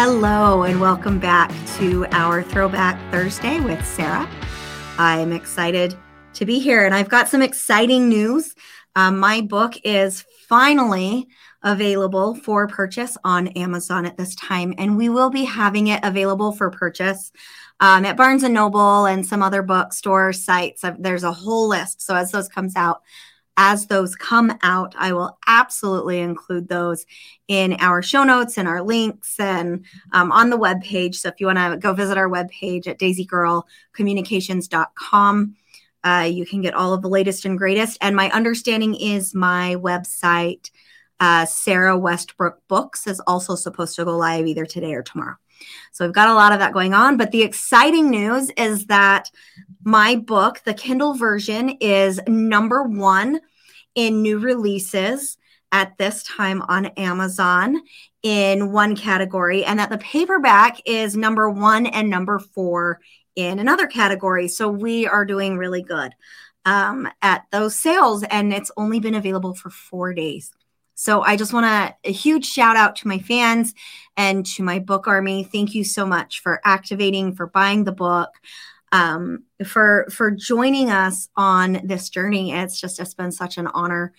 Hello, and welcome back to our Throwback Thursday with Sarah. I'm excited to be here, and I've got some exciting news. Um, my book is finally available for purchase on Amazon at this time, and we will be having it available for purchase um, at Barnes and Noble and some other bookstore sites. There's a whole list. So as those comes out, as those come out, I will absolutely include those in our show notes and our links and um, on the web page. So if you want to go visit our web page at daisygirlcommunications.com, uh, you can get all of the latest and greatest. And my understanding is my website, uh, Sarah Westbrook Books, is also supposed to go live either today or tomorrow. So we've got a lot of that going on. But the exciting news is that my book, the Kindle version, is number one in new releases at this time on Amazon in one category, and that the paperback is number one and number four in another category. So we are doing really good um, at those sales, and it's only been available for four days. So I just want to a huge shout out to my fans and to my book army. Thank you so much for activating, for buying the book, um, for for joining us on this journey. It's just it's been such an honor.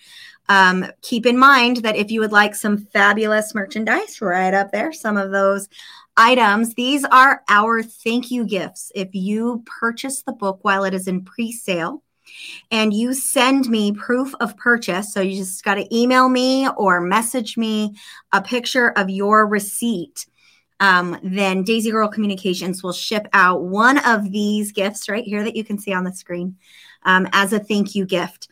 Um, keep in mind that if you would like some fabulous merchandise, right up there, some of those items. These are our thank you gifts. If you purchase the book while it is in pre-sale and you send me proof of purchase. So you just got to email me or message me a picture of your receipt. Um, then Daisy Girl Communications will ship out one of these gifts right here that you can see on the screen um, as a thank you gift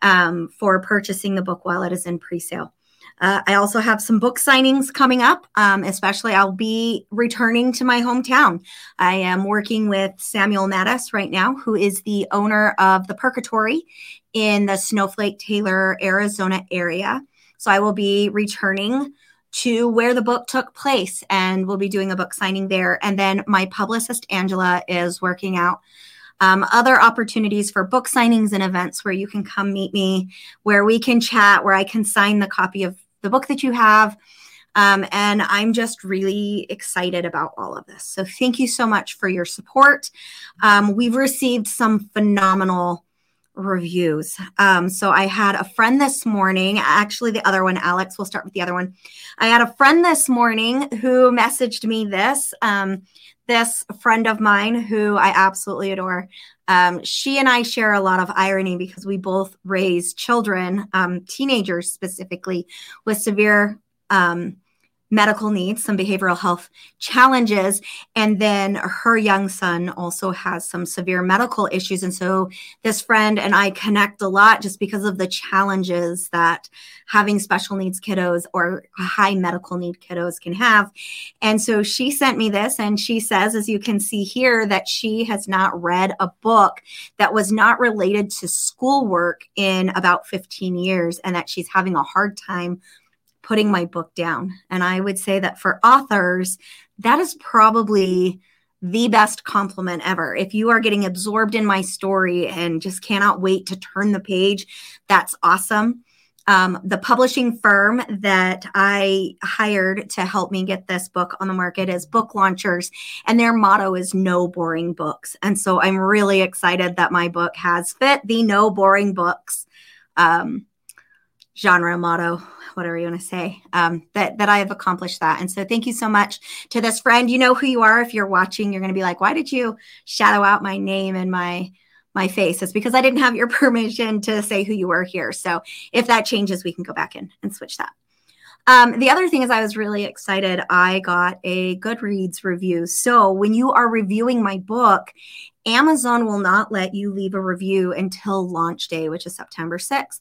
um, for purchasing the book while it is in pre sale. Uh, I also have some book signings coming up, um, especially I'll be returning to my hometown. I am working with Samuel Mattis right now, who is the owner of the Purgatory in the Snowflake Taylor, Arizona area. So I will be returning to where the book took place and we'll be doing a book signing there. And then my publicist, Angela, is working out um, other opportunities for book signings and events where you can come meet me, where we can chat, where I can sign the copy of the book that you have. Um, and I'm just really excited about all of this. So thank you so much for your support. Um, we've received some phenomenal reviews. Um, so I had a friend this morning, actually, the other one, Alex, we'll start with the other one. I had a friend this morning who messaged me this. Um, this friend of mine who I absolutely adore. Um, she and I share a lot of irony because we both raise children, um, teenagers specifically, with severe um, medical needs, some behavioral health challenges. And then her young son also has some severe medical issues. And so this friend and I connect a lot just because of the challenges that having special needs kiddos or high medical need kiddos can have. And so she sent me this and she says, as you can see here, that she has not read a book that was not related to schoolwork in about 15 years and that she's having a hard time putting my book down. And I would say that for authors, that is probably the best compliment ever. If you are getting absorbed in my story and just cannot wait to turn the page, that's awesome. Um, the publishing firm that I hired to help me get this book on the market is Book Launchers, and their motto is no boring books. And so I'm really excited that my book has fit the no boring books um, genre motto whatever you want to say, um, that that I have accomplished that. And so thank you so much to this friend. You know who you are. If you're watching, you're going to be like, why did you shadow out my name and my my face? It's because I didn't have your permission to say who you were here. So if that changes, we can go back in and switch that. Um, the other thing is, I was really excited. I got a Goodreads review. So when you are reviewing my book, Amazon will not let you leave a review until launch day, which is September 6th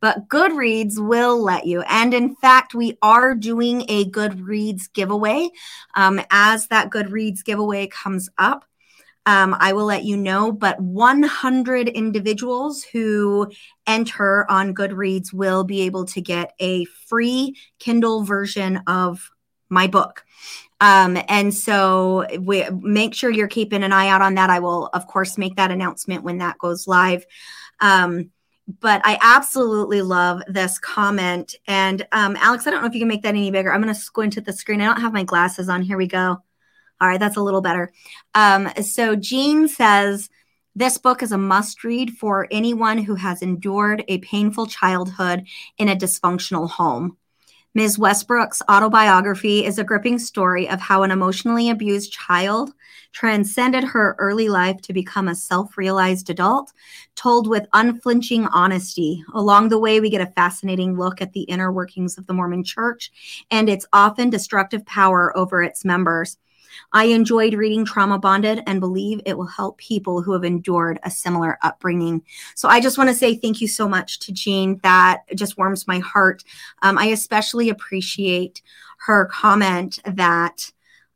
but Goodreads will let you. And in fact, we are doing a Goodreads giveaway. Um, as that Goodreads giveaway comes up, um, I will let you know. But 100 individuals who enter on Goodreads will be able to get a free Kindle version of my book. Um, and so we make sure you're keeping an eye out on that. I will, of course, make that announcement when that goes live. Um, but I absolutely love this comment. And um, Alex, I don't know if you can make that any bigger. I'm going to squint at the screen. I don't have my glasses on. Here we go. All right, that's a little better. Um, so Jean says, this book is a must read for anyone who has endured a painful childhood in a dysfunctional home. Ms. Westbrook's autobiography is a gripping story of how an emotionally abused child transcended her early life to become a self realized adult, told with unflinching honesty. Along the way, we get a fascinating look at the inner workings of the Mormon church and its often destructive power over its members. I enjoyed reading Trauma Bonded and believe it will help people who have endured a similar upbringing. So I just want to say thank you so much to Jean. That just warms my heart. Um, I especially appreciate her comment that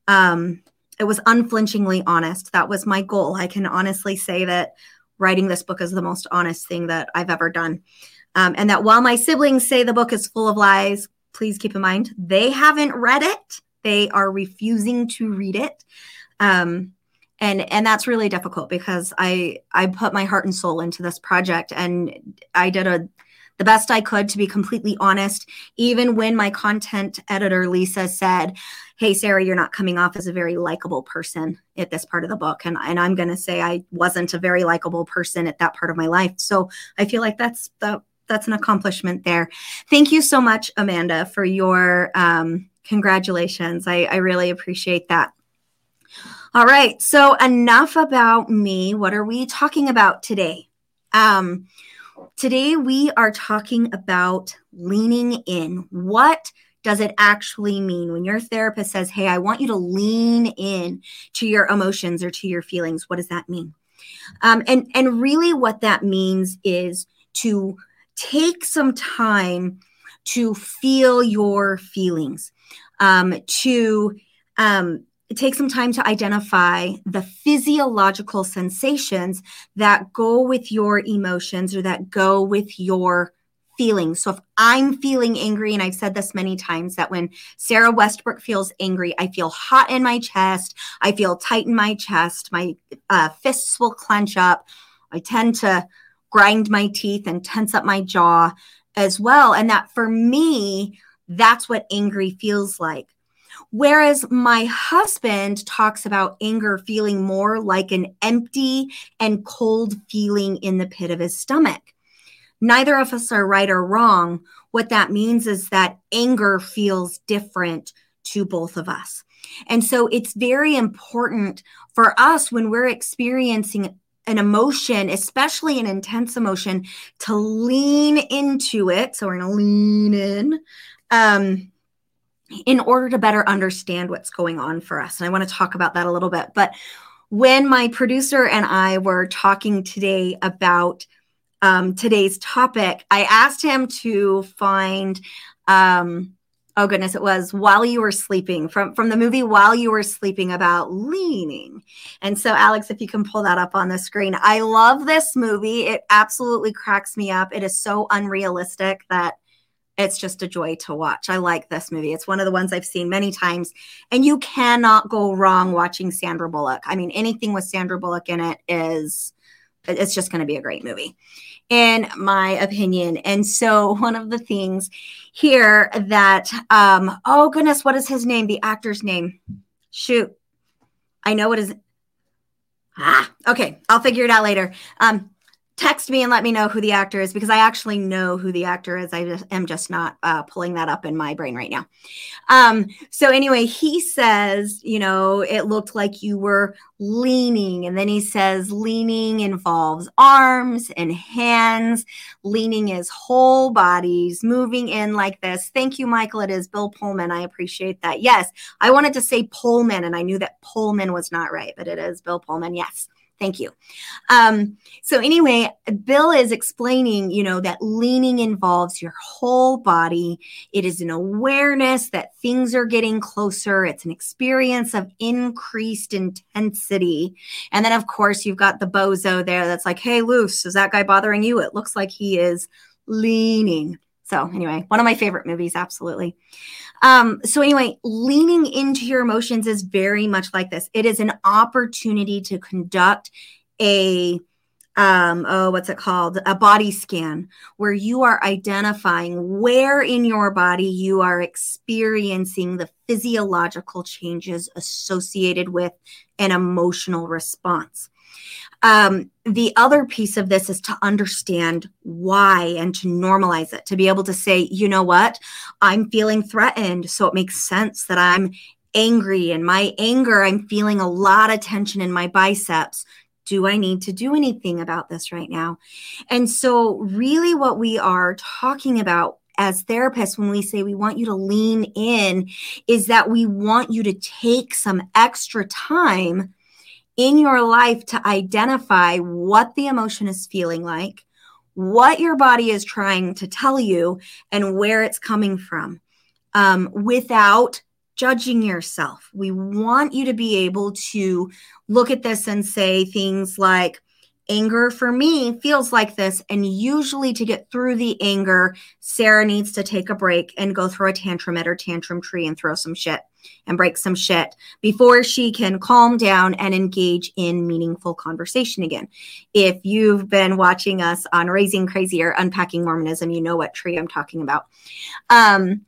um, it was unflinchingly honest. That was my goal. I can honestly say that writing this book is the most honest thing that I've ever done. Um, and that while my siblings say the book is full of lies, please keep in mind they haven't read it they are refusing to read it. Um, and and that's really difficult because I I put my heart and soul into this project and I did a the best I could to be completely honest even when my content editor Lisa said hey Sarah you're not coming off as a very likable person at this part of the book and and I'm going to say I wasn't a very likable person at that part of my life so I feel like that's the that's an accomplishment there. Thank you so much Amanda for your um Congratulations. I, I really appreciate that. All right. So, enough about me. What are we talking about today? Um, today, we are talking about leaning in. What does it actually mean when your therapist says, Hey, I want you to lean in to your emotions or to your feelings? What does that mean? Um, and, and really, what that means is to take some time to feel your feelings um, to um, take some time to identify the physiological sensations that go with your emotions or that go with your feelings. So if I'm feeling angry, and I've said this many times that when Sarah Westbrook feels angry, I feel hot in my chest, I feel tight in my chest, my uh, fists will clench up, I tend to grind my teeth and tense up my jaw as well. And that for me, that's what angry feels like. Whereas my husband talks about anger feeling more like an empty and cold feeling in the pit of his stomach. Neither of us are right or wrong. What that means is that anger feels different to both of us. And so it's very important for us when we're experiencing an emotion, especially an intense emotion, to lean into it. So we're going to lean in um, in order to better understand what's going on for us. And I want to talk about that a little bit. But when my producer and I were talking today about um, today's topic, I asked him to find. Um, oh goodness, it was while you were sleeping from from the movie While You Were Sleeping about leaning. And so, Alex, if you can pull that up on the screen, I love this movie. It absolutely cracks me up. It is so unrealistic that it's just a joy to watch. I like this movie. It's one of the ones I've seen many times, and you cannot go wrong watching Sandra Bullock. I mean, anything with Sandra Bullock in it is it's just going to be a great movie in my opinion. And so one of the things here that um oh goodness what is his name? The actor's name. Shoot. I know what is ah okay i'll figure it out later. Um text me and let me know who the actor is because I actually know who the actor is. I just am just not uh, pulling that up in my brain right now. Um, so anyway, he says, you know, it looked like you were leaning, and then he says leaning involves arms and hands. Leaning is whole bodies moving in like this. Thank you, Michael. It is Bill Pullman. I appreciate that. Yes, I wanted to say Pullman, and I knew that Pullman was not right, but it is Bill Pullman. Yes. Thank you. Um, so anyway, Bill is explaining, you know, that leaning involves your whole body. It is an awareness that things are getting closer. It's an experience of increased intensity. And then, of course, you've got the bozo there that's like, hey, Luce, is that guy bothering you? It looks like he is leaning. So anyway, one of my favorite movies, absolutely. Um, so anyway, leaning into your emotions is very much like this. It is an opportunity to conduct a um, oh, what's it called? A body scan, where you are identifying where in your body you are experiencing the physiological changes associated with an emotional response. Um, the other piece of this is to understand why and to normalize it, to be able to say, you know what, I'm feeling threatened. So it makes sense that I'm angry. And my anger, I'm feeling a lot of tension in my biceps do I need to do anything about this right now? And so, really, what we are talking about as therapists when we say we want you to lean in is that we want you to take some extra time in your life to identify what the emotion is feeling like, what your body is trying to tell you, and where it's coming from um, without judging yourself. We want you to be able to look at this and say things like, anger for me feels like this. And usually, to get through the anger, Sarah needs to take a break and go throw a tantrum at her tantrum tree and throw some shit and break some shit before she can calm down and engage in meaningful conversation again. If you've been watching us on Raising Crazy or Unpacking Mormonism, you know what tree I'm talking about. Um,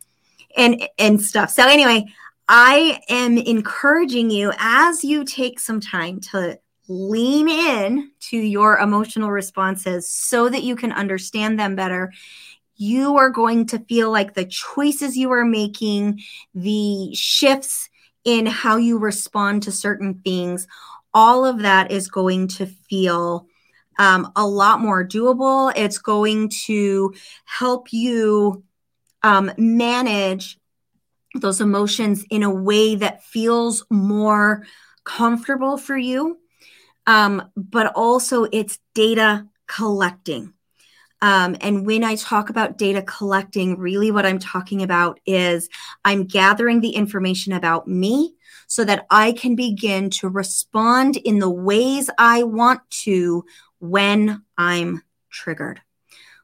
and and stuff. So anyway, I am encouraging you as you take some time to lean in to your emotional responses so that you can understand them better. You are going to feel like the choices you are making, the shifts in how you respond to certain things, all of that is going to feel um, a lot more doable. It's going to help you um, manage those emotions in a way that feels more comfortable for you. Um, but also, it's data collecting. Um, and when I talk about data collecting, really what I'm talking about is I'm gathering the information about me so that I can begin to respond in the ways I want to when I'm triggered.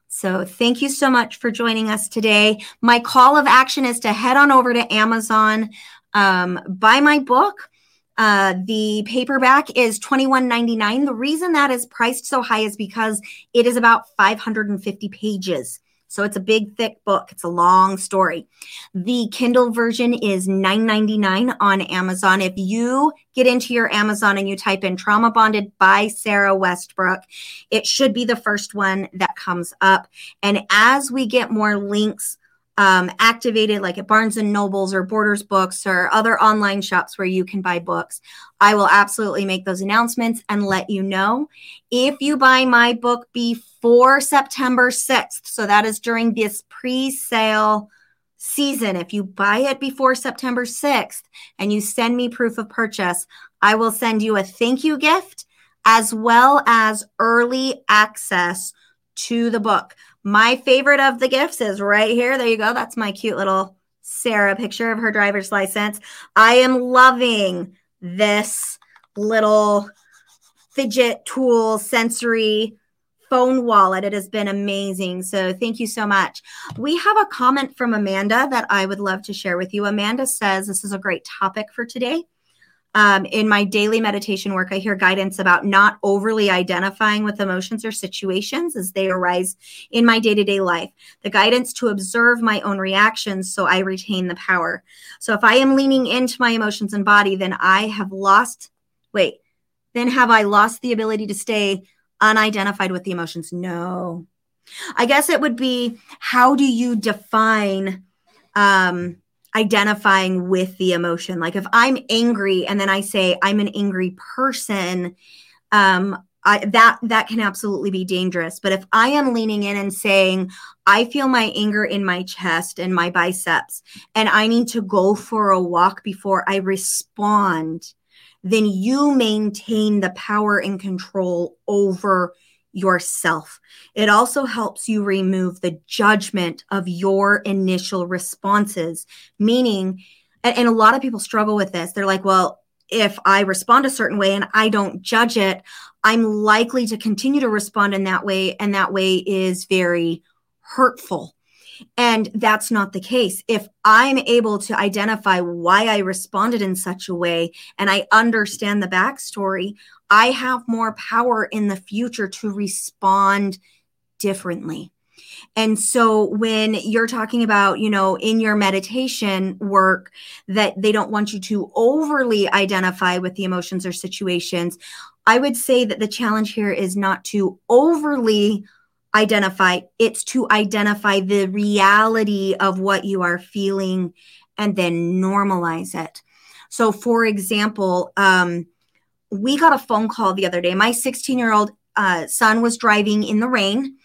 So, thank you so much for joining us today. My call of action is to head on over to Amazon, um, buy my book. Uh, the paperback is $21.99. The reason that is priced so high is because it is about 550 pages. So it's a big, thick book. It's a long story. The Kindle version is $9.99 on Amazon. If you get into your Amazon and you type in Trauma Bonded by Sarah Westbrook, it should be the first one that comes up. And as we get more links, um, activated like at Barnes and Nobles or Borders Books or other online shops where you can buy books. I will absolutely make those announcements and let you know. If you buy my book before September 6th, so that is during this pre sale season, if you buy it before September 6th and you send me proof of purchase, I will send you a thank you gift as well as early access to the book. My favorite of the gifts is right here. There you go. That's my cute little Sarah picture of her driver's license. I am loving this little fidget tool sensory phone wallet. It has been amazing. So thank you so much. We have a comment from Amanda that I would love to share with you. Amanda says this is a great topic for today. Um, in my daily meditation work, I hear guidance about not overly identifying with emotions or situations as they arise in my day to day life. The guidance to observe my own reactions so I retain the power. So if I am leaning into my emotions and body, then I have lost, wait, then have I lost the ability to stay unidentified with the emotions? No. I guess it would be how do you define um, identifying with the emotion. Like if I'm angry and then I say I'm an angry person, um, I, that that can absolutely be dangerous. But if I am leaning in and saying I feel my anger in my chest and my biceps, and I need to go for a walk before I respond, then you maintain the power and control over yourself. It also helps you remove the judgment of your initial responses, meaning, and, and, a lot of people struggle with this. They're like, well, if I respond a certain way and I don't judge it, I'm likely to continue to respond in that way. And that way is very hurtful. And that's not the case. If I'm able to identify why I responded in such a way and I understand the backstory, I have more power in the future to respond differently. And so when you're talking about, you know, in your meditation work, that they don't want you to overly identify with the emotions or situations, I would say that the challenge here is not to overly identify, it's to identify the reality of what you are feeling and then normalize it. So, for example, um, we got a phone call the other day. My 16 year old uh, son was driving in the rain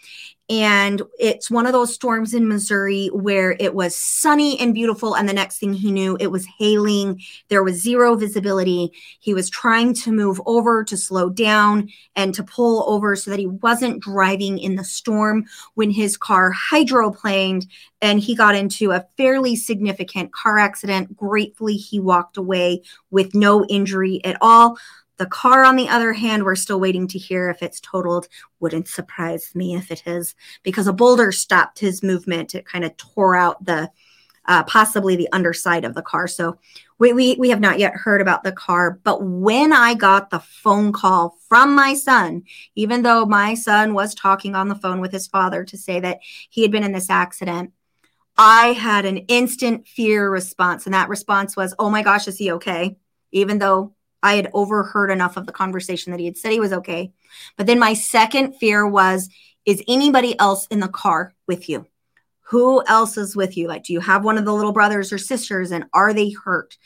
and it's one of those storms in Missouri where it was sunny and beautiful. And the next thing he knew, it was hailing. There was zero visibility. He was trying to move over to slow down and to pull over so that he wasn't driving in the storm when his car hydroplaned and he got into a fairly significant car accident. Gratefully, he walked away with no injury at all. The car, on the other hand, we're still waiting to hear if it's totaled. Wouldn't surprise me if it is, because a boulder stopped his movement. It kind of tore out the uh, possibly the underside of the car. So we, we we have not yet heard about the car. But when I got the phone call from my son, even though my son was talking on the phone with his father to say that he had been in this accident, I had an instant fear response, and that response was, "Oh my gosh, is he okay?" Even though I had overheard enough of the conversation that he had said he was okay. But then my second fear was is anybody else in the car with you? Who else is with you? Like, do you have one of the little brothers or sisters and are they hurt?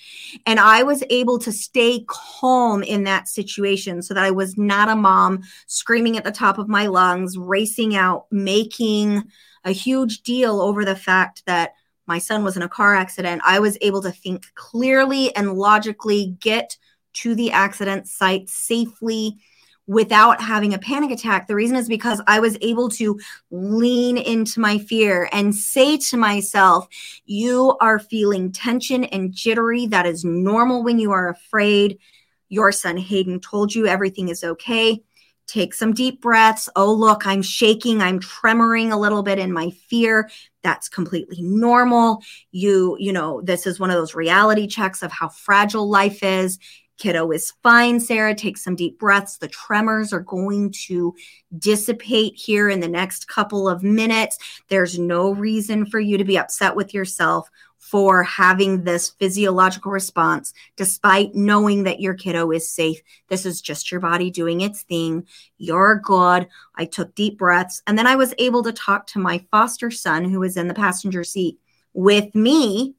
And I was able to stay calm in that situation so that I was not a mom screaming at the top of my lungs, racing out, making a huge deal over the fact that my son was in a car accident. I was able to think clearly and logically, get to the accident site safely without having a panic attack. The reason is because I was able to lean into my fear and say to myself, You are feeling tension and jittery. That is normal when you are afraid. Your son Hayden told you everything is okay. Take some deep breaths. Oh, look, I'm shaking. I'm tremoring a little bit in my fear. That's completely normal. You, you know, this is one of those reality checks of how fragile life is Kiddo is fine, Sarah. Take some deep breaths. The tremors are going to dissipate here in the next couple of minutes. There's no reason for you to be upset with yourself for having this physiological response, despite knowing that your kiddo is safe. This is just your body doing its thing. You're good. I took deep breaths. And then I was able to talk to my foster son, who was in the passenger seat with me,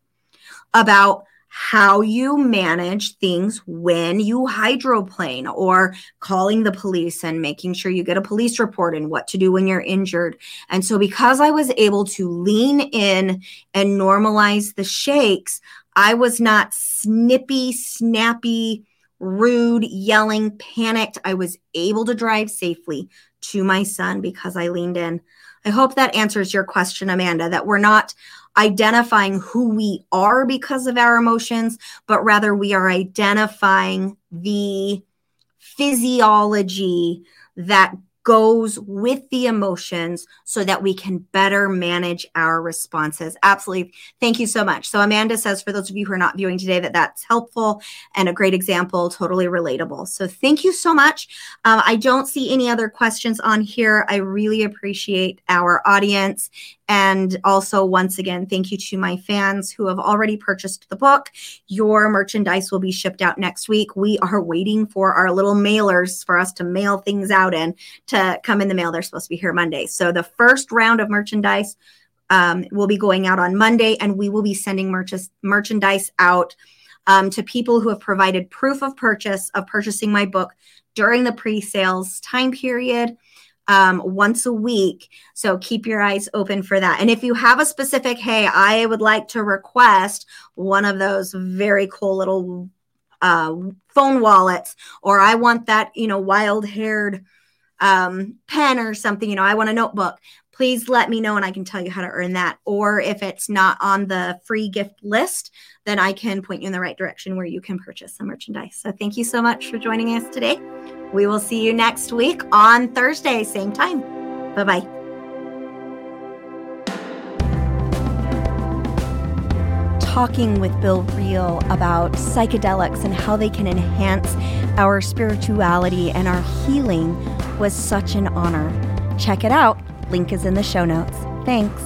about how you manage things when you hydroplane or calling the police and making sure you get a police report and what to do when you're injured. And so, because I was able to lean in and normalize the shakes, I was not snippy, snappy, rude, yelling, panicked. I was able to drive safely to my son because I leaned in. I hope that answers your question, Amanda, that we're not identifying who we are because of our emotions, but rather we are identifying the physiology that goes with the emotions so that we can better manage our responses. Absolutely. Thank you so much. So Amanda says for those of you who are not viewing today that that's helpful and a great example, totally relatable. So thank you so much. Um, I don't see any other questions on here. I really appreciate our audience and also, once again, thank you to my fans who have already purchased the book. Your merchandise will be shipped out next week. We are waiting for our little mailers for us to mail things out in to come in the mail. They're supposed to be here Monday. So, the first round of merchandise um, will be going out on Monday, and we will be sending merch- merchandise out um, to people who have provided proof of purchase of purchasing my book during the pre sales time period um, once a week. So keep your eyes open for that. And if you have a specific, hey, I would like to request one of those very cool little uh, phone wallets, or I want that, you know, wild haired um, pen or something, you know, I want a notebook. Please let me know and I can tell you how to earn that. Or if it's not on the free gift list, then I can point you in the right direction where you can purchase some merchandise. So thank you so much for joining us today. We will see you next week on Thursday, same time. Bye bye. talking with Bill Reel about psychedelics and how they can enhance our spirituality and our healing was such an honor. Check it out. Link is in the show notes. Thanks.